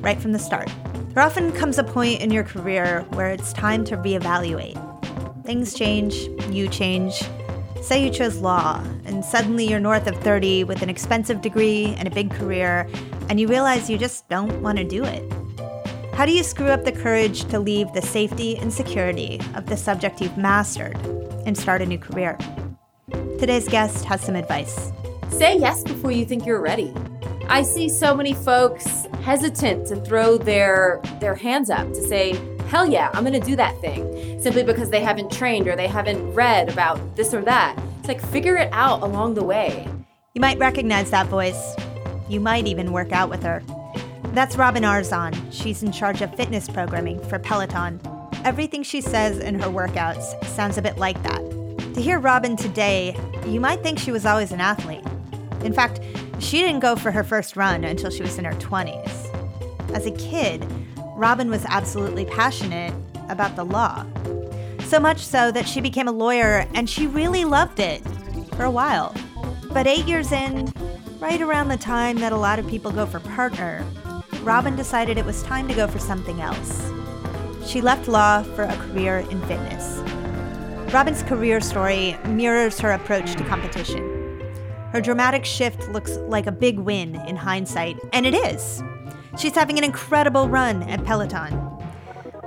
right from the start, there often comes a point in your career where it's time to reevaluate. Things change, you change. Say you chose law, and suddenly you're north of 30 with an expensive degree and a big career, and you realize you just don't want to do it. How do you screw up the courage to leave the safety and security of the subject you've mastered and start a new career? Today's guest has some advice. Say yes before you think you're ready. I see so many folks hesitant to throw their their hands up to say, "Hell yeah, I'm going to do that thing." Simply because they haven't trained or they haven't read about this or that. It's like figure it out along the way. You might recognize that voice. You might even work out with her. That's Robin Arzon. She's in charge of fitness programming for Peloton. Everything she says in her workouts sounds a bit like that. To hear Robin today, you might think she was always an athlete. In fact, she didn't go for her first run until she was in her 20s. As a kid, Robin was absolutely passionate about the law. So much so that she became a lawyer and she really loved it for a while. But eight years in, right around the time that a lot of people go for partner, Robin decided it was time to go for something else. She left law for a career in fitness. Robin's career story mirrors her approach to competition. Her dramatic shift looks like a big win in hindsight, and it is. She's having an incredible run at Peloton.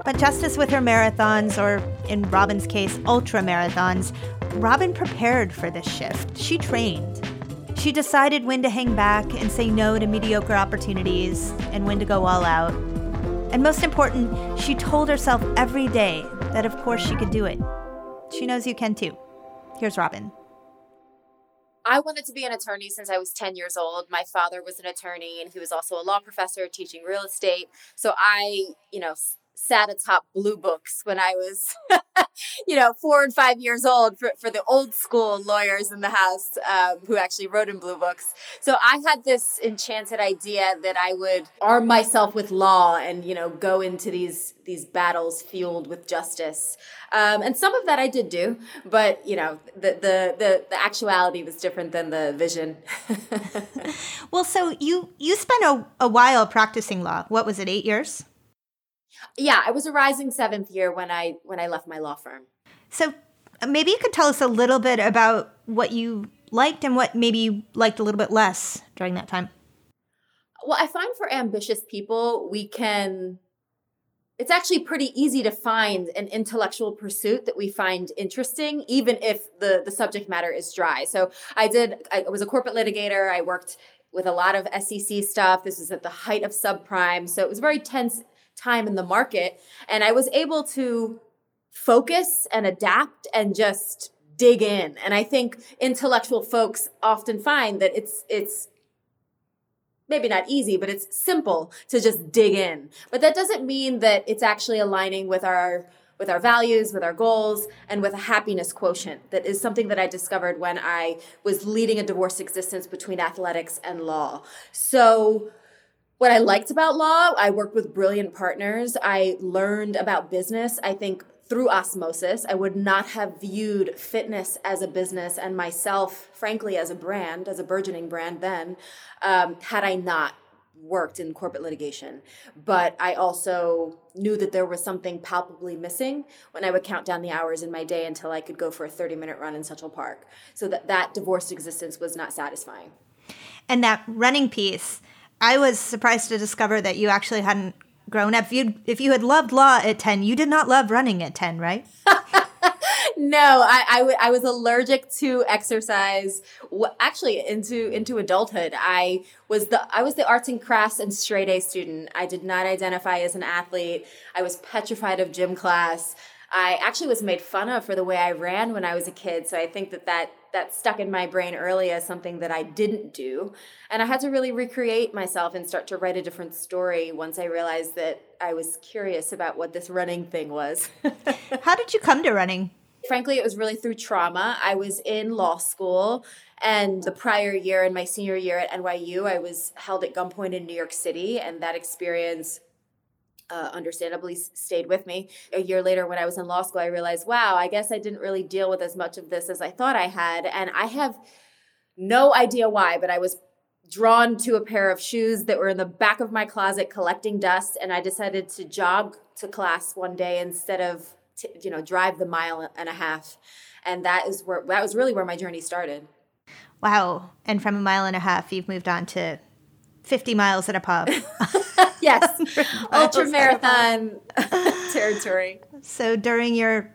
But just as with her marathons, or in Robin's case, ultra marathons, Robin prepared for this shift. She trained. She decided when to hang back and say no to mediocre opportunities and when to go all out. And most important, she told herself every day that of course she could do it. She knows you can too. Here's Robin. I wanted to be an attorney since I was 10 years old. My father was an attorney and he was also a law professor teaching real estate. So I, you know, sat atop blue books when I was, you know, four and five years old for, for the old school lawyers in the house um, who actually wrote in blue books. So I had this enchanted idea that I would arm myself with law and, you know, go into these these battles fueled with justice. Um, and some of that I did do, but you know, the the the, the actuality was different than the vision. well, so you you spent a, a while practicing law. What was it, eight years? Yeah, I was a rising seventh year when I when I left my law firm. So uh, maybe you could tell us a little bit about what you liked and what maybe you liked a little bit less during that time. Well, I find for ambitious people, we can it's actually pretty easy to find an intellectual pursuit that we find interesting even if the the subject matter is dry so i did i was a corporate litigator i worked with a lot of sec stuff this was at the height of subprime so it was very tense time in the market. And I was able to focus and adapt and just dig in. And I think intellectual folks often find that it's, it's, maybe not easy, but it's simple to just dig in. But that doesn't mean that it's actually aligning with our with our values, with our goals, and with a happiness quotient. That is something that I discovered when I was leading a divorced existence between athletics and law. So what I liked about law, I worked with brilliant partners. I learned about business, I think, through osmosis. I would not have viewed fitness as a business and myself, frankly, as a brand, as a burgeoning brand then, um, had I not worked in corporate litigation. But I also knew that there was something palpably missing when I would count down the hours in my day until I could go for a 30 minute run in Central Park. So that that divorced existence was not satisfying. And that running piece, I was surprised to discover that you actually hadn't grown up. If you if you had loved law at ten, you did not love running at ten, right? no, I, I, w- I was allergic to exercise. Actually, into into adulthood, I was the I was the arts and crafts and straight A student. I did not identify as an athlete. I was petrified of gym class. I actually was made fun of for the way I ran when I was a kid. So I think that that, that stuck in my brain early as something that I didn't do. And I had to really recreate myself and start to write a different story once I realized that I was curious about what this running thing was. How did you come to running? Frankly, it was really through trauma. I was in law school, and the prior year, in my senior year at NYU, I was held at gunpoint in New York City, and that experience uh, understandably stayed with me. A year later, when I was in law school, I realized, wow, I guess I didn't really deal with as much of this as I thought I had. And I have no idea why, but I was drawn to a pair of shoes that were in the back of my closet collecting dust. And I decided to jog to class one day instead of, t- you know, drive the mile and a half. And that is where, that was really where my journey started. Wow. And from a mile and a half, you've moved on to 50 miles at a pub. yes, ultra marathon territory. So during your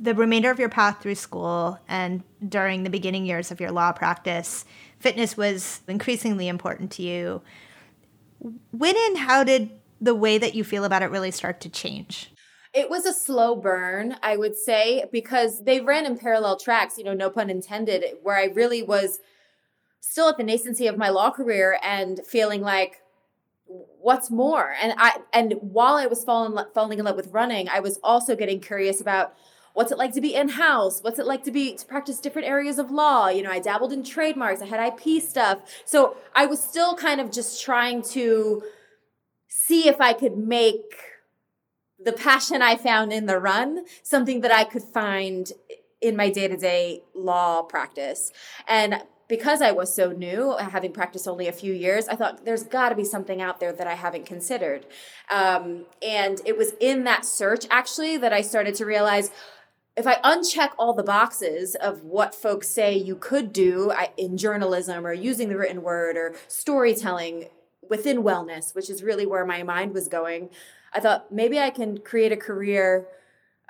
the remainder of your path through school and during the beginning years of your law practice, fitness was increasingly important to you. When and how did the way that you feel about it really start to change? It was a slow burn, I would say, because they ran in parallel tracks, you know, no pun intended, where I really was still at the nascency of my law career and feeling like what's more? And i and while i was falling falling in love with running i was also getting curious about what's it like to be in house what's it like to be to practice different areas of law? You know i dabbled in trademarks i had ip stuff. So i was still kind of just trying to see if i could make the passion i found in the run something that i could find in my day-to-day law practice. And because I was so new, having practiced only a few years, I thought there's got to be something out there that I haven't considered. Um, and it was in that search actually that I started to realize if I uncheck all the boxes of what folks say you could do in journalism or using the written word or storytelling within wellness, which is really where my mind was going, I thought maybe I can create a career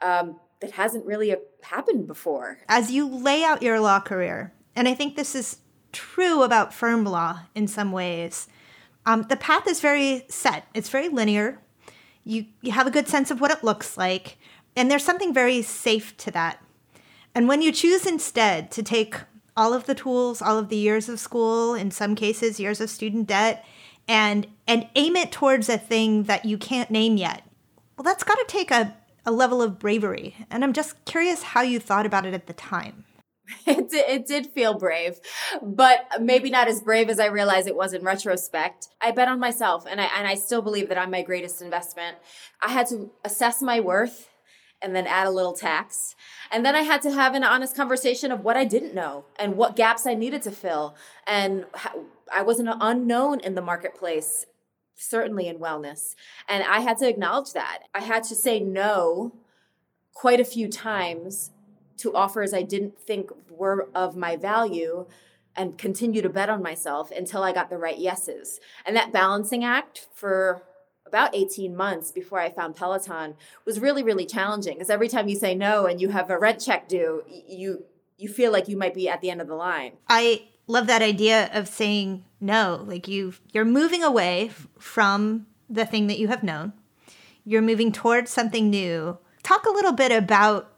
um, that hasn't really happened before. As you lay out your law career, and I think this is true about firm law in some ways. Um, the path is very set, it's very linear. You, you have a good sense of what it looks like, and there's something very safe to that. And when you choose instead to take all of the tools, all of the years of school, in some cases, years of student debt, and and aim it towards a thing that you can't name yet, well, that's got to take a, a level of bravery. And I'm just curious how you thought about it at the time. It did, it did feel brave, but maybe not as brave as I realized it was in retrospect. I bet on myself, and I and I still believe that I'm my greatest investment. I had to assess my worth, and then add a little tax, and then I had to have an honest conversation of what I didn't know and what gaps I needed to fill, and I was an unknown in the marketplace, certainly in wellness, and I had to acknowledge that. I had to say no quite a few times to offers I didn't think were of my value and continue to bet on myself until I got the right yeses. And that balancing act for about 18 months before I found Peloton was really really challenging because every time you say no and you have a rent check due, you you feel like you might be at the end of the line. I love that idea of saying no. Like you you're moving away from the thing that you have known. You're moving towards something new. Talk a little bit about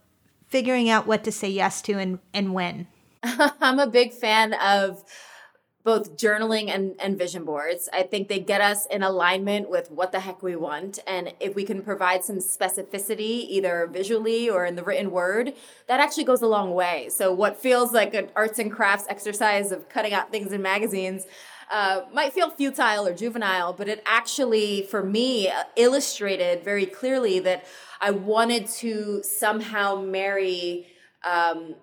figuring out what to say yes to and, and when? I'm a big fan of both journaling and, and vision boards. I think they get us in alignment with what the heck we want. And if we can provide some specificity, either visually or in the written word, that actually goes a long way. So, what feels like an arts and crafts exercise of cutting out things in magazines. Uh, might feel futile or juvenile, but it actually, for me, illustrated very clearly that I wanted to somehow marry um,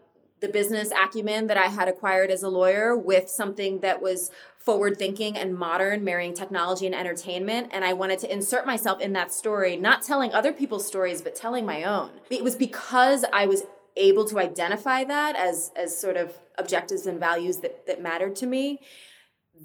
the business acumen that I had acquired as a lawyer with something that was forward thinking and modern, marrying technology and entertainment. And I wanted to insert myself in that story, not telling other people's stories, but telling my own. It was because I was able to identify that as as sort of objectives and values that that mattered to me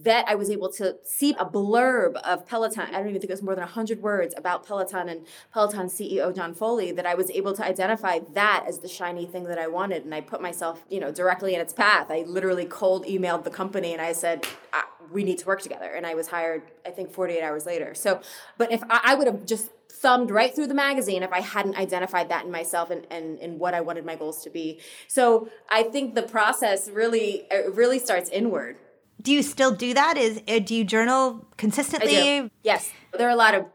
that I was able to see a blurb of Peloton. I don't even think it was more than 100 words about Peloton and Peloton CEO John Foley that I was able to identify that as the shiny thing that I wanted. And I put myself, you know, directly in its path. I literally cold emailed the company and I said, uh, we need to work together. And I was hired, I think, 48 hours later. So, but if I, I would have just thumbed right through the magazine if I hadn't identified that in myself and, and, and what I wanted my goals to be. So I think the process really really starts inward. Do you still do that? Is uh, do you journal consistently? Yes, there are a lot of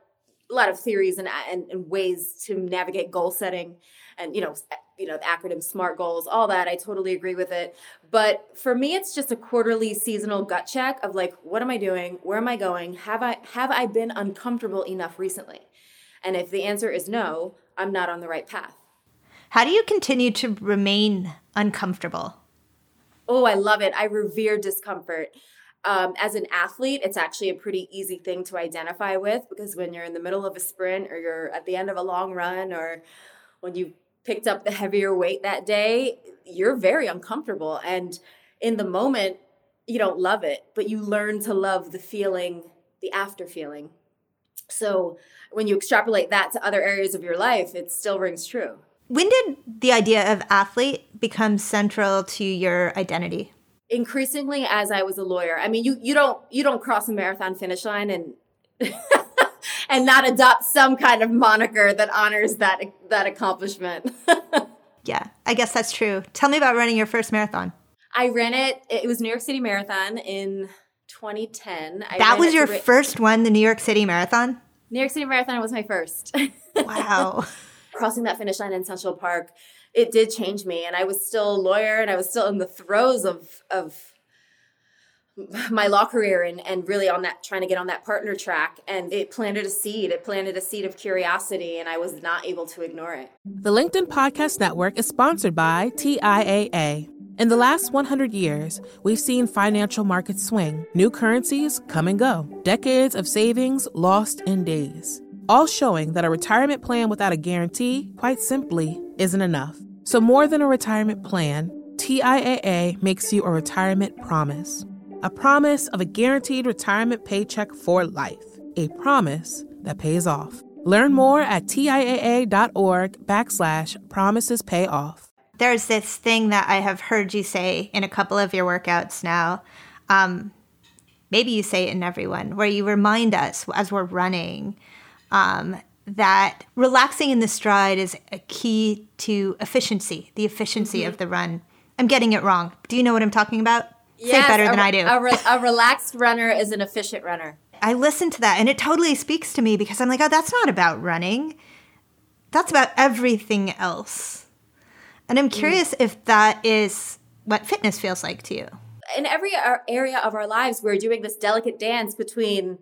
a lot of theories and, and, and ways to navigate goal setting, and you know you know the acronym SMART goals, all that. I totally agree with it. But for me, it's just a quarterly seasonal gut check of like, what am I doing? Where am I going? Have I have I been uncomfortable enough recently? And if the answer is no, I'm not on the right path. How do you continue to remain uncomfortable? Oh, I love it. I revere discomfort. Um, as an athlete, it's actually a pretty easy thing to identify with because when you're in the middle of a sprint or you're at the end of a long run or when you picked up the heavier weight that day, you're very uncomfortable. And in the moment, you don't love it, but you learn to love the feeling, the after feeling. So when you extrapolate that to other areas of your life, it still rings true. When did the idea of athlete become central to your identity? Increasingly as I was a lawyer. I mean, you you don't you don't cross a marathon finish line and and not adopt some kind of moniker that honors that that accomplishment. yeah, I guess that's true. Tell me about running your first marathon. I ran it. It was New York City Marathon in 2010. I that was your ra- first one, the New York City Marathon? New York City Marathon was my first. Wow. Crossing that finish line in Central Park, it did change me. And I was still a lawyer and I was still in the throes of, of my law career and, and really on that trying to get on that partner track and it planted a seed. It planted a seed of curiosity and i was not able to ignore it. The linkedin podcast network is sponsored by tiaa in the last 100 years, we've seen financial markets swing, new currencies come and go, decades of savings lost in days, all showing that a retirement plan without a guarantee, quite simply, isn't enough. So, more than a retirement plan, TIAA makes you a retirement promise a promise of a guaranteed retirement paycheck for life, a promise that pays off. Learn more at TIAA.org backslash promises pay off there's this thing that I have heard you say in a couple of your workouts now. Um, maybe you say it in everyone, where you remind us as we're running um, that relaxing in the stride is a key to efficiency, the efficiency mm-hmm. of the run. I'm getting it wrong. Do you know what I'm talking about? Yes, say better a, than I do. A, re- a relaxed runner is an efficient runner. I listen to that and it totally speaks to me because I'm like, oh, that's not about running. That's about everything else. And I'm mm. curious mm. if that is what fitness feels like to you. In every area of our lives, we're doing this delicate dance between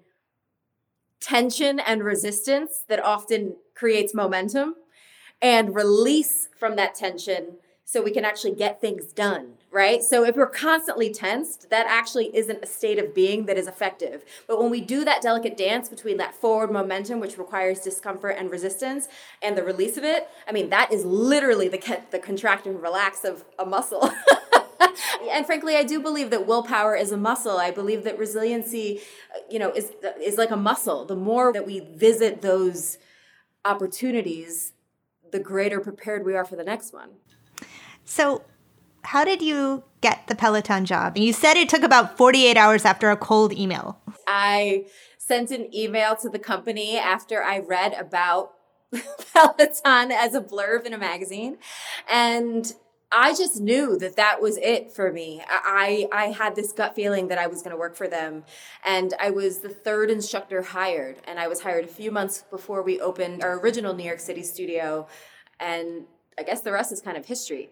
tension and resistance that often creates momentum and release from that tension so we can actually get things done, right? So if we're constantly tensed, that actually isn't a state of being that is effective. But when we do that delicate dance between that forward momentum, which requires discomfort and resistance, and the release of it, I mean, that is literally the, the contract and relax of a muscle. and frankly, I do believe that willpower is a muscle. I believe that resiliency, uh, you know, is uh, is like a muscle. The more that we visit those opportunities, the greater prepared we are for the next one. So, how did you get the Peloton job? You said it took about 48 hours after a cold email. I sent an email to the company after I read about Peloton as a blurb in a magazine. And I just knew that that was it for me. I, I had this gut feeling that I was going to work for them. And I was the third instructor hired. And I was hired a few months before we opened our original New York City studio. And I guess the rest is kind of history.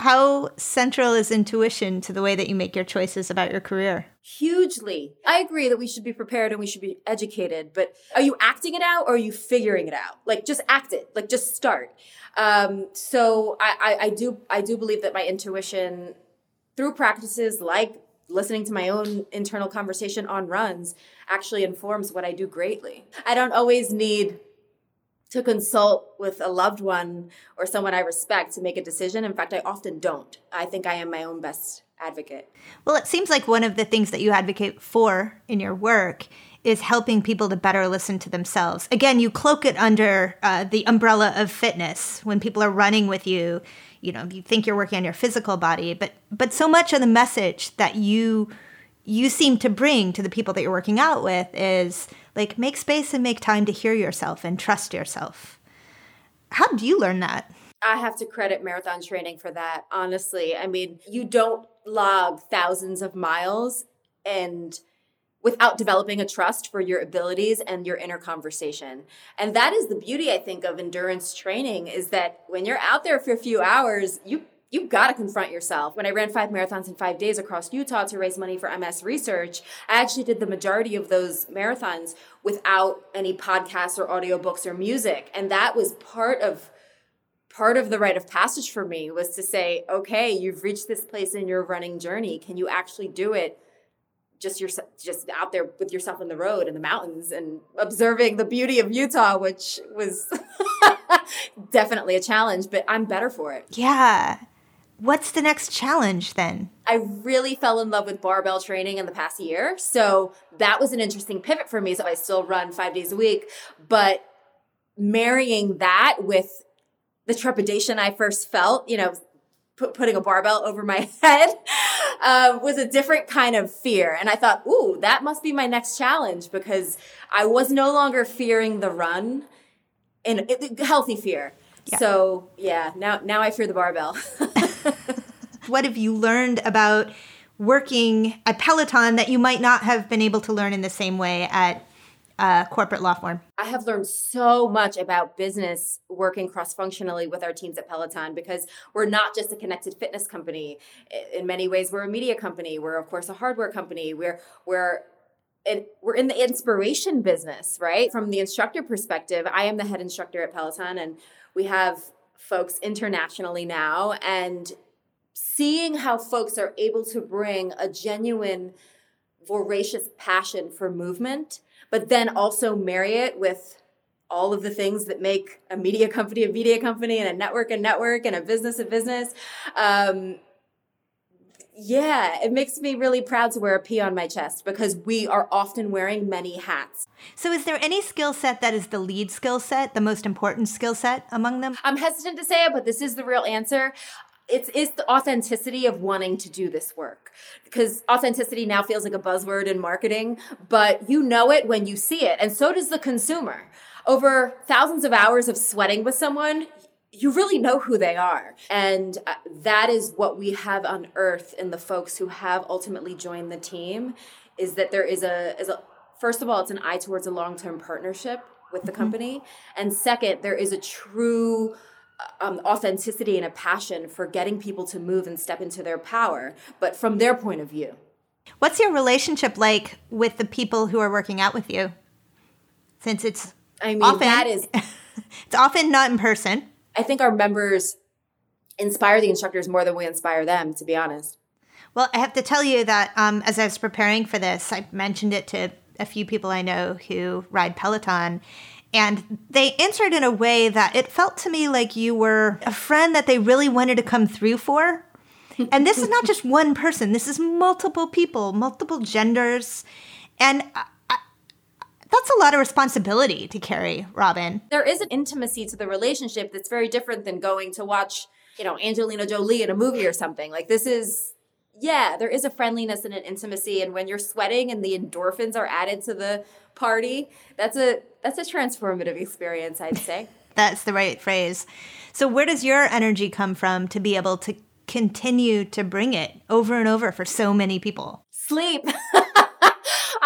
How central is intuition to the way that you make your choices about your career? Hugely. I agree that we should be prepared and we should be educated, but are you acting it out or are you figuring it out? Like just act it, like just start. Um, so I, I, I do I do believe that my intuition through practices like listening to my own internal conversation on runs actually informs what I do greatly. I don't always need to consult with a loved one or someone I respect to make a decision. In fact, I often don't. I think I am my own best advocate. Well, it seems like one of the things that you advocate for in your work is helping people to better listen to themselves. Again, you cloak it under uh, the umbrella of fitness. When people are running with you, you know, you think you're working on your physical body, but but so much of the message that you you seem to bring to the people that you're working out with is Like, make space and make time to hear yourself and trust yourself. How do you learn that? I have to credit marathon training for that, honestly. I mean, you don't log thousands of miles and without developing a trust for your abilities and your inner conversation. And that is the beauty I think of endurance training is that when you're out there for a few hours, you you've got to confront yourself. When I ran five marathons in five days across Utah to raise money for MS research, I actually did the majority of those marathons without any podcasts or audiobooks or music. And that was part of part of the rite of passage for me was to say, okay, you've reached this place in your running journey. Can you actually do it just yourself just out there with yourself in the road in the mountains and observing the beauty of Utah, which was definitely a challenge, but I'm better for it. Yeah. What's the next challenge then? I really fell in love with barbell training in the past year. So that was an interesting pivot for me. So I still run five days a week, but marrying that with the trepidation I first felt, you know, put, putting a barbell over my head uh, was a different kind of fear. And I thought, ooh, that must be my next challenge because I was no longer fearing the run in healthy fear. Yeah. So yeah, now now I fear the barbell. what have you learned about working at Peloton that you might not have been able to learn in the same way at uh, corporate law firm? I have learned so much about business working cross functionally with our teams at Peloton because we're not just a connected fitness company. In many ways, we're a media company. We're, of course, a hardware company. We're, we're and we're in the inspiration business, right? From the instructor perspective, I am the head instructor at Peloton, and we have folks internationally now. And seeing how folks are able to bring a genuine, voracious passion for movement but then also marry it with all of the things that make a media company a media company and a network a network and a business a business. Um, yeah, it makes me really proud to wear a P on my chest because we are often wearing many hats. So, is there any skill set that is the lead skill set, the most important skill set among them? I'm hesitant to say it, but this is the real answer it's it's the authenticity of wanting to do this work because authenticity now feels like a buzzword in marketing but you know it when you see it and so does the consumer over thousands of hours of sweating with someone you really know who they are and uh, that is what we have unearthed in the folks who have ultimately joined the team is that there is a is a first of all it's an eye towards a long-term partnership with the mm-hmm. company and second there is a true um, authenticity and a passion for getting people to move and step into their power, but from their point of view. What's your relationship like with the people who are working out with you? Since it's I mean often, that is it's often not in person. I think our members inspire the instructors more than we inspire them, to be honest. Well, I have to tell you that um, as I was preparing for this, I mentioned it to a few people I know who ride Peloton, and they answered in a way that it felt to me like you were a friend that they really wanted to come through for. And this is not just one person, this is multiple people, multiple genders. And I, that's a lot of responsibility to carry, Robin. There is an intimacy to the relationship that's very different than going to watch, you know, Angelina Jolie in a movie or something. Like this is yeah, there is a friendliness and an intimacy. And when you're sweating and the endorphins are added to the party, that's a that's a transformative experience, I'd say. that's the right phrase. So where does your energy come from to be able to continue to bring it over and over for so many people? Sleep.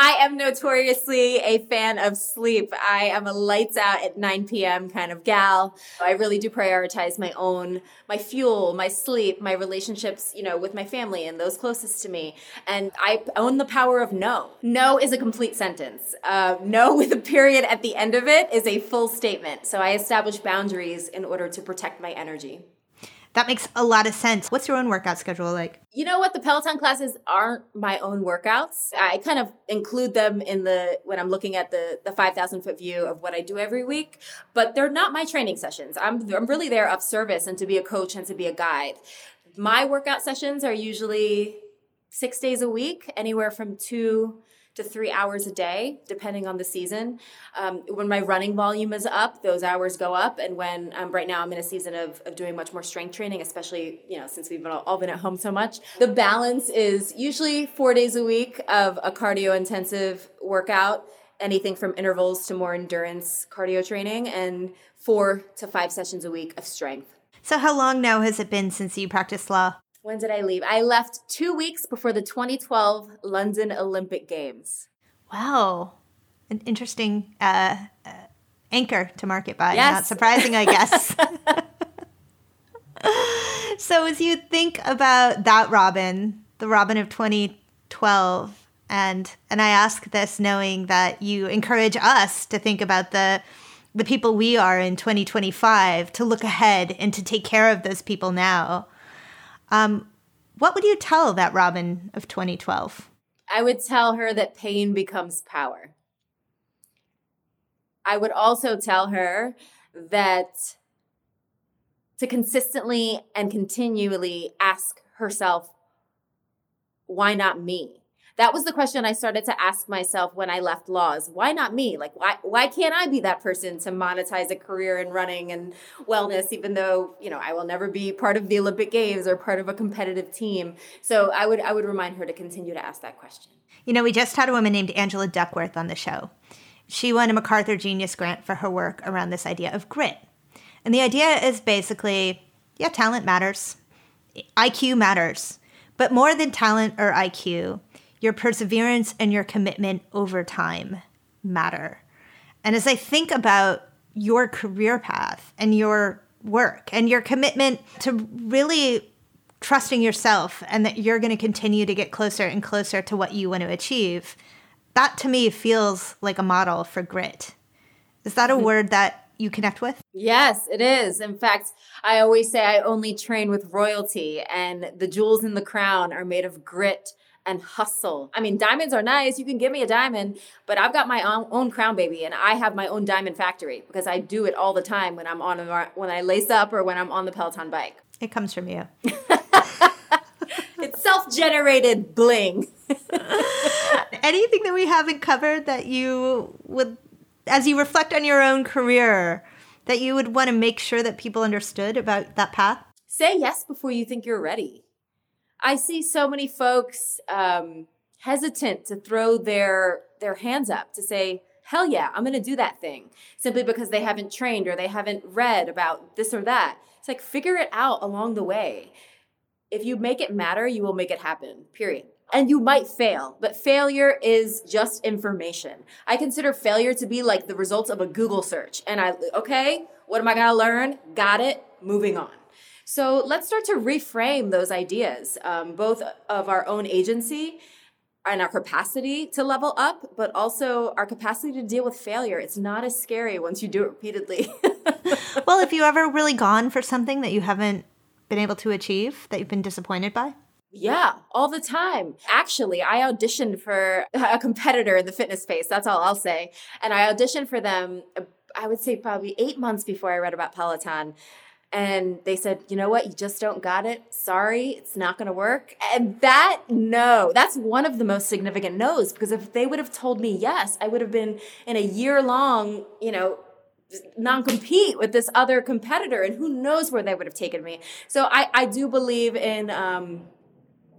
I am notoriously a fan of sleep. I am a lights out at 9 p.m. kind of gal. I really do prioritize my own, my fuel, my sleep, my relationships, you know, with my family and those closest to me. And I own the power of no. No is a complete sentence. Uh, no with a period at the end of it is a full statement. So I establish boundaries in order to protect my energy. That makes a lot of sense. What's your own workout schedule like? You know what? The Peloton classes aren't my own workouts. I kind of include them in the when I'm looking at the the 5,000 foot view of what I do every week, but they're not my training sessions. I'm I'm really there of service and to be a coach and to be a guide. My workout sessions are usually 6 days a week, anywhere from 2 to three hours a day, depending on the season. Um, when my running volume is up, those hours go up. And when um, right now I'm in a season of, of doing much more strength training, especially, you know, since we've all been at home so much, the balance is usually four days a week of a cardio intensive workout anything from intervals to more endurance cardio training, and four to five sessions a week of strength. So, how long now has it been since you practiced law? When did I leave? I left two weeks before the 2012 London Olympic Games. Wow. An interesting uh, uh, anchor to market by. Yes. Not surprising, I guess. so, as you think about that Robin, the Robin of 2012, and and I ask this knowing that you encourage us to think about the the people we are in 2025 to look ahead and to take care of those people now. Um, what would you tell that Robin of 2012? I would tell her that pain becomes power. I would also tell her that to consistently and continually ask herself, why not me? That was the question I started to ask myself when I left laws. Why not me? Like why why can't I be that person to monetize a career in running and wellness even though, you know, I will never be part of the Olympic Games or part of a competitive team. So I would I would remind her to continue to ask that question. You know, we just had a woman named Angela Duckworth on the show. She won a MacArthur Genius Grant for her work around this idea of grit. And the idea is basically yeah, talent matters, IQ matters. But more than talent or IQ, your perseverance and your commitment over time matter. And as I think about your career path and your work and your commitment to really trusting yourself and that you're going to continue to get closer and closer to what you want to achieve, that to me feels like a model for grit. Is that a mm-hmm. word that you connect with? Yes, it is. In fact, I always say I only train with royalty, and the jewels in the crown are made of grit and hustle. I mean, diamonds are nice. You can give me a diamond, but I've got my own, own crown baby and I have my own diamond factory because I do it all the time when I'm on a, when I lace up or when I'm on the Peloton bike. It comes from you. it's self-generated bling. Anything that we haven't covered that you would as you reflect on your own career that you would want to make sure that people understood about that path? Say yes before you think you're ready. I see so many folks um, hesitant to throw their their hands up to say, "Hell yeah, I'm going to do that thing," simply because they haven't trained or they haven't read about this or that. It's like figure it out along the way. If you make it matter, you will make it happen. Period. And you might fail, but failure is just information. I consider failure to be like the results of a Google search. And I, okay, what am I gonna learn? Got it, moving on. So let's start to reframe those ideas, um, both of our own agency and our capacity to level up, but also our capacity to deal with failure. It's not as scary once you do it repeatedly. well, have you ever really gone for something that you haven't been able to achieve, that you've been disappointed by? Yeah, all the time. Actually, I auditioned for a competitor in the fitness space. That's all I'll say. And I auditioned for them, I would say probably eight months before I read about Peloton and they said, you know what, you just don't got it. Sorry, it's not going to work. And that no, that's one of the most significant no's because if they would have told me yes, I would have been in a year long, you know, non compete with this other competitor, and who knows where they would have taken me. So I, I do believe in um,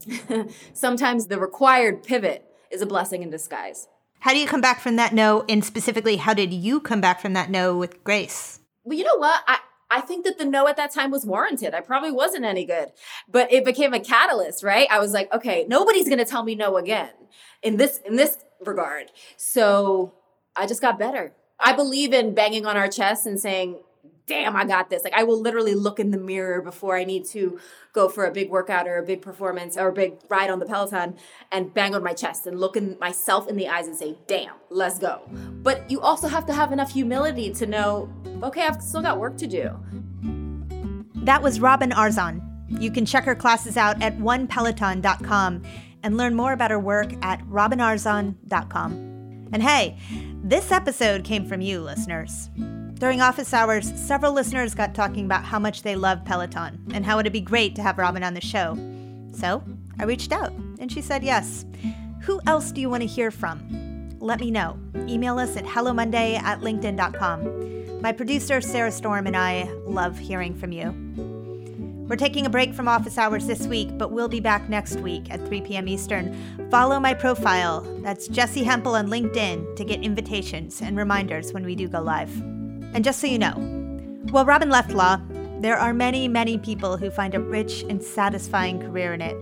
sometimes the required pivot is a blessing in disguise. How do you come back from that no? And specifically, how did you come back from that no with grace? Well, you know what? I, I think that the no at that time was warranted. I probably wasn't any good, but it became a catalyst, right? I was like, okay, nobody's going to tell me no again in this in this regard. So I just got better. I believe in banging on our chest and saying, damn, I got this. Like I will literally look in the mirror before I need to go for a big workout or a big performance or a big ride on the Peloton and bang on my chest and look in myself in the eyes and say, damn, let's go. But you also have to have enough humility to know, okay, I've still got work to do. That was Robin Arzon. You can check her classes out at onepeloton.com and learn more about her work at robinarzon.com. And hey, this episode came from you, listeners. During office hours, several listeners got talking about how much they love Peloton and how it'd be great to have Robin on the show. So I reached out and she said yes. Who else do you want to hear from? Let me know. Email us at hellomonday at linkedin.com. My producer, Sarah Storm, and I love hearing from you. We're taking a break from office hours this week, but we'll be back next week at 3 p.m. Eastern. Follow my profile. That's Jessi Hempel on LinkedIn to get invitations and reminders when we do go live. And just so you know, while Robin left law, there are many, many people who find a rich and satisfying career in it,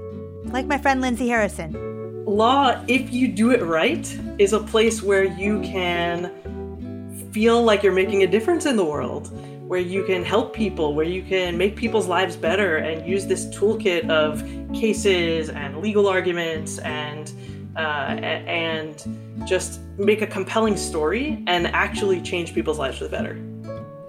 like my friend Lindsay Harrison. Law, if you do it right, is a place where you can feel like you're making a difference in the world where you can help people, where you can make people's lives better and use this toolkit of cases and legal arguments and uh, and just make a compelling story and actually change people's lives for the better.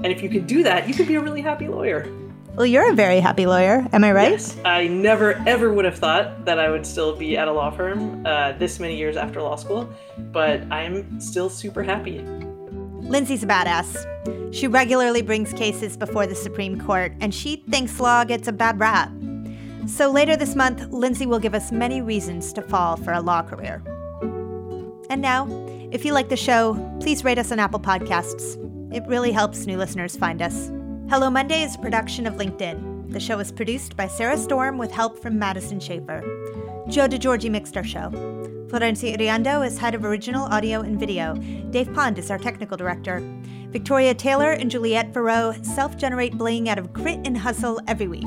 And if you can do that, you could be a really happy lawyer. Well, you're a very happy lawyer. Am I right? Yes. I never, ever would have thought that I would still be at a law firm uh, this many years after law school, but I'm still super happy. Lindsay's a badass. She regularly brings cases before the Supreme Court, and she thinks law gets a bad rap. So later this month, Lindsay will give us many reasons to fall for a law career. And now, if you like the show, please rate us on Apple Podcasts. It really helps new listeners find us. Hello Monday is a production of LinkedIn. The show is produced by Sarah Storm with help from Madison Schaefer. Joe DeGiorgi mixed our show. Florencia Iriondo is head of original audio and video. Dave Pond is our technical director. Victoria Taylor and Juliette Verreau self generate bling out of grit and hustle every week.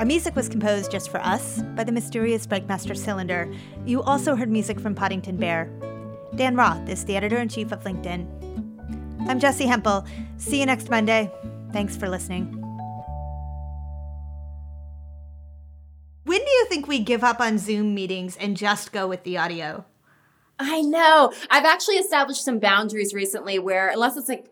Our music was composed just for us by the mysterious Breakmaster Cylinder. You also heard music from Poddington Bear. Dan Roth is the editor in chief of LinkedIn. I'm Jessi Hempel. See you next Monday. Thanks for listening. When do you think we give up on Zoom meetings and just go with the audio? I know. I've actually established some boundaries recently where, unless it's like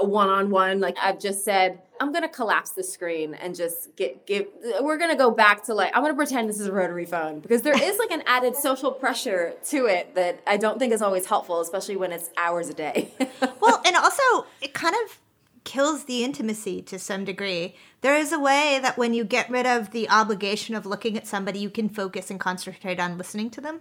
a one on one, like I've just said, I'm to collapse the screen and just get, give, we're to go back to like, I'm to pretend this is a rotary phone because there is like an added social pressure to it that I don't think is always helpful, especially when it's hours a day. well, and also it kind of kills the intimacy to some degree. There is a way that when you get rid of the obligation of looking at somebody, you can focus and concentrate on listening to them.